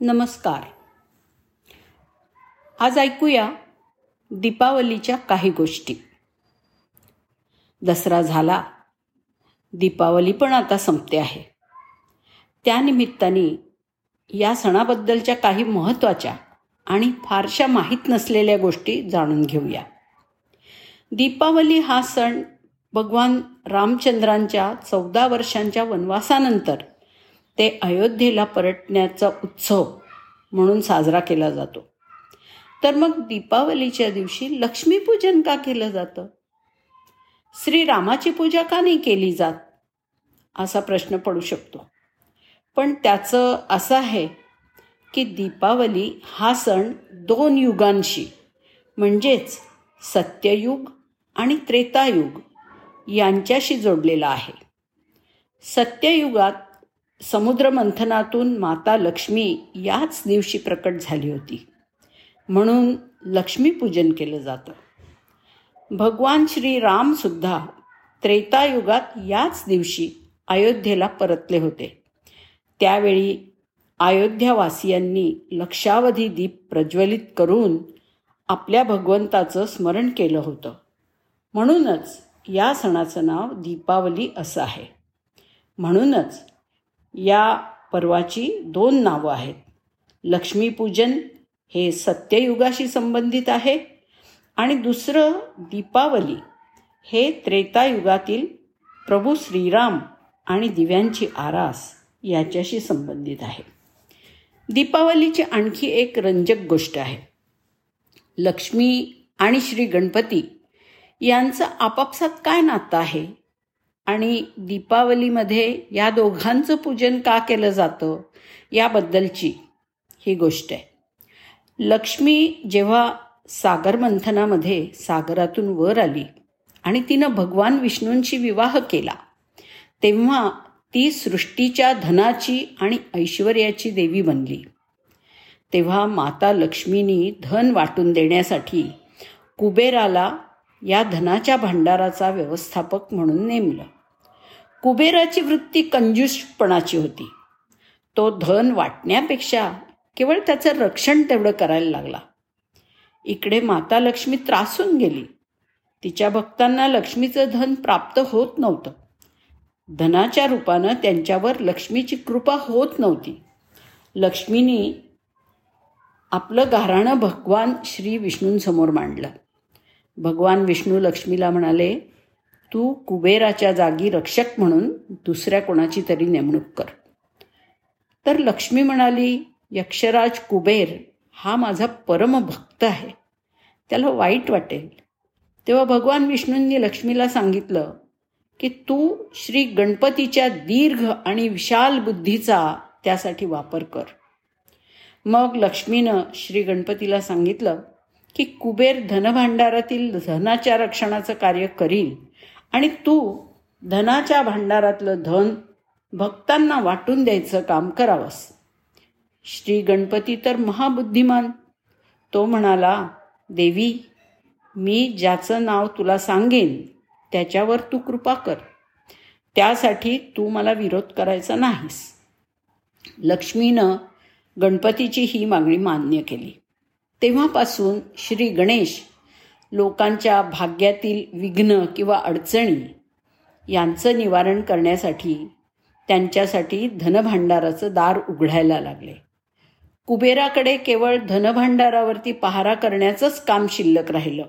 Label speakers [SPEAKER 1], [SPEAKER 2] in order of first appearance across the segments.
[SPEAKER 1] नमस्कार. आज ऐकूया दीपावलीच्या काही गोष्टी. दसरा झाला. दीपावली पण आता संपते आहे. त्यानिमित्ताने या सणाबद्दलच्या काही महत्त्वाच्या आणि फारशा माहीत नसलेल्या गोष्टी जाणून घेऊया. दीपावली हा सण भगवान रामचंद्रांच्या चौदा वर्षांच्या वनवासानंतर ते अयोध्येला परतण्याचा उत्सव म्हणून साजरा केला जातो. तर मग दीपावलीच्या दिवशी लक्ष्मीपूजन का केलं जातं? श्रीरामाची पूजा का नाही केली जात? असा प्रश्न पडू शकतो. पण त्याचं असं आहे की दीपावली हा सण दोन युगांशी म्हणजेच सत्ययुग आणि त्रेतायुग यांच्याशी जोडलेला आहे. सत्ययुगात समुद्रमंथनातून माता लक्ष्मी याच दिवशी प्रकट झाली होती. म्हणून लक्ष्मीपूजन केलं जातं. भगवान श्रीरामसुद्धा त्रेतायुगात याच दिवशी अयोध्येला परतले होते. त्यावेळी अयोध्यावासियांनी लक्षावधी दीप प्रज्वलित करून आपल्या भगवंताचं स्मरण केलं होतं. म्हणूनच या सणाचं नाव दीपावली असं आहे. म्हणूनच या पर्वाची दोन नावं आहेत. लक्ष्मीपूजन हे सत्ययुगाशी संबंधित आहे आणि दुसरं दीपावली हे त्रेतायुगातील प्रभू श्रीराम आणि दिव्यांची आरास याच्याशी संबंधित आहे. दीपावलीची आणखी एक रंजक गोष्ट आहे. लक्ष्मी आणि श्री गणपती यांचं आपापसात काय नातं आहे? आणि दीपावलीमध्ये या दोघांचं पूजन का केलं जातं याबद्दलची ही गोष्ट आहे. लक्ष्मी जेव्हा सागर मंथनामध्ये सागरातून वर आली आणि तिनं भगवान विष्णूंशी विवाह केला तेव्हा ती सृष्टीच्या धनाची आणि ऐश्वर्याची देवी बनली. तेव्हा माता लक्ष्मीनी धन वाटून देण्यासाठी कुबेराला या धनाच्या भांडाराचा व्यवस्थापक म्हणून नेमलं. कुबेराची वृत्ती कंजूषपणाची होती. तो धन वाटण्यापेक्षा केवळ त्याचं रक्षण तेवढं करायला लागला. इकडे माता लक्ष्मी त्रासून गेली. तिच्या भक्तांना लक्ष्मीचं धन प्राप्त होत नव्हतं. धनाच्या रूपानं त्यांच्यावर लक्ष्मीची कृपा होत नव्हती. लक्ष्मीनी आपलं गाराणं भगवान श्री विष्णूंसमोर मांडलं. भगवान विष्णू लक्ष्मीला म्हणाले तू कुबेराच्या जागी रक्षक म्हणून दुसऱ्या कोणाची तरी नेमणूक कर. तर लक्ष्मी म्हणाली यक्षराज कुबेर हा माझा परमभक्त आहे. त्याला वाईट वाटेल. तेव्हा भगवान विष्णूंनी लक्ष्मीला सांगितलं की तू श्री गणपतीच्या दीर्घ आणि विशाल बुद्धीचा त्यासाठी वापर कर. मग लक्ष्मीनं श्री गणपतीला सांगितलं की कुबेर धनभांडारातील धनाच्या रक्षणाचं कार्य करील. आणि तू धनाच्या भांडारातलं धन भक्तांना वाटून द्यायचं काम करावंस. श्री गणपती तर महाबुद्धिमान. तो म्हणाला देवी मी ज्याचं नाव तुला सांगेन त्याच्यावर तू कृपा कर. त्यासाठी तू मला विरोध करायचा नाहीस. लक्ष्मीनं गणपतीची ही मागणी मान्य केली. तेव्हापासून श्री गणेश लोकांच्या भाग्यातील विघ्न किंवा अडचणी यांचं निवारण करण्यासाठी त्यांच्यासाठी धनभांडाराचं दार उघडायला लागले. कुबेराकडे केवळ धनभांडारावरती पहारा करण्याचंच काम शिल्लक राहिलं.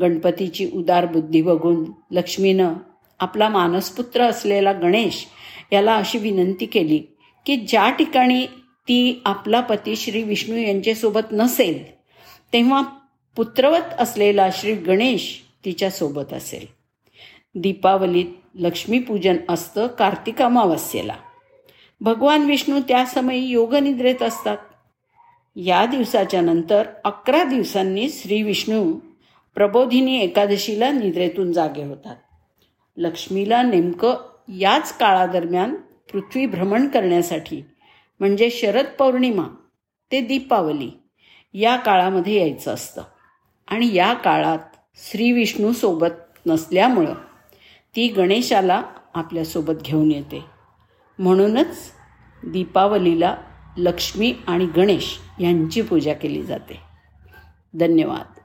[SPEAKER 1] गणपतीची उदार बुद्धी बघून लक्ष्मीनं आपला मानसपुत्र असलेला गणेश याला अशी विनंती केली की ज्या ठिकाणी ती आपला पती श्री विष्णू यांच्यासोबत नसेल तेव्हा पुत्रवत असलेला श्री गणेश तिच्यासोबत असेल. दीपावलीत लक्ष्मीपूजन असतं कार्तिक अमावस्येला. भगवान विष्णू त्या समयी योगनिद्रेत असतात. या दिवसाच्या नंतर अकरा दिवसांनी श्री विष्णू प्रबोधिनी एकादशीला निद्रेतून जागे होतात. लक्ष्मीला नेमकं याच काळादरम्यान पृथ्वी भ्रमण करण्यासाठी म्हणजे शरद पौर्णिमा ते दीपावली या काळामध्ये यायचं असतं. आणि या काळात श्री विष्णू सोबत नसल्यामुळं ती गणेशाला आपल्यासोबत घेऊन येते. म्हणूनच दीपावलीला लक्ष्मी आणि गणेश यांची पूजा केली जाते. धन्यवाद.